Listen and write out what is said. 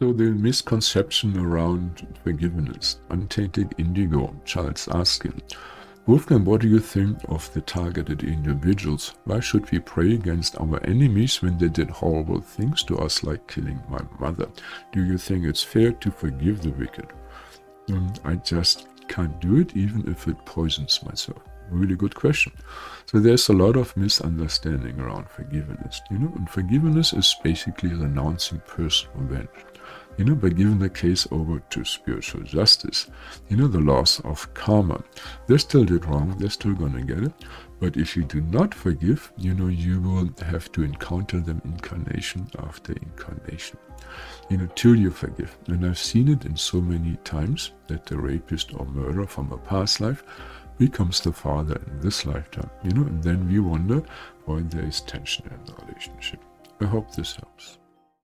So the misconception around forgiveness. Untainted Indigo, Charles Askin. Wolfgang, what do you think of the targeted individuals? Why should we pray against our enemies when they did horrible things to us, like killing my mother? Do you think it's fair to forgive the wicked? Um, I just can't do it, even if it poisons myself. Really good question. So there's a lot of misunderstanding around forgiveness, you know, and forgiveness is basically renouncing personal vengeance you know, by giving the case over to spiritual justice, you know, the laws of karma. They still did wrong, they're still going to get it. But if you do not forgive, you know, you will have to encounter them incarnation after incarnation, you know, till you forgive. And I've seen it in so many times that the rapist or murderer from a past life becomes the father in this lifetime, you know, and then we wonder why there is tension in the relationship. I hope this helps.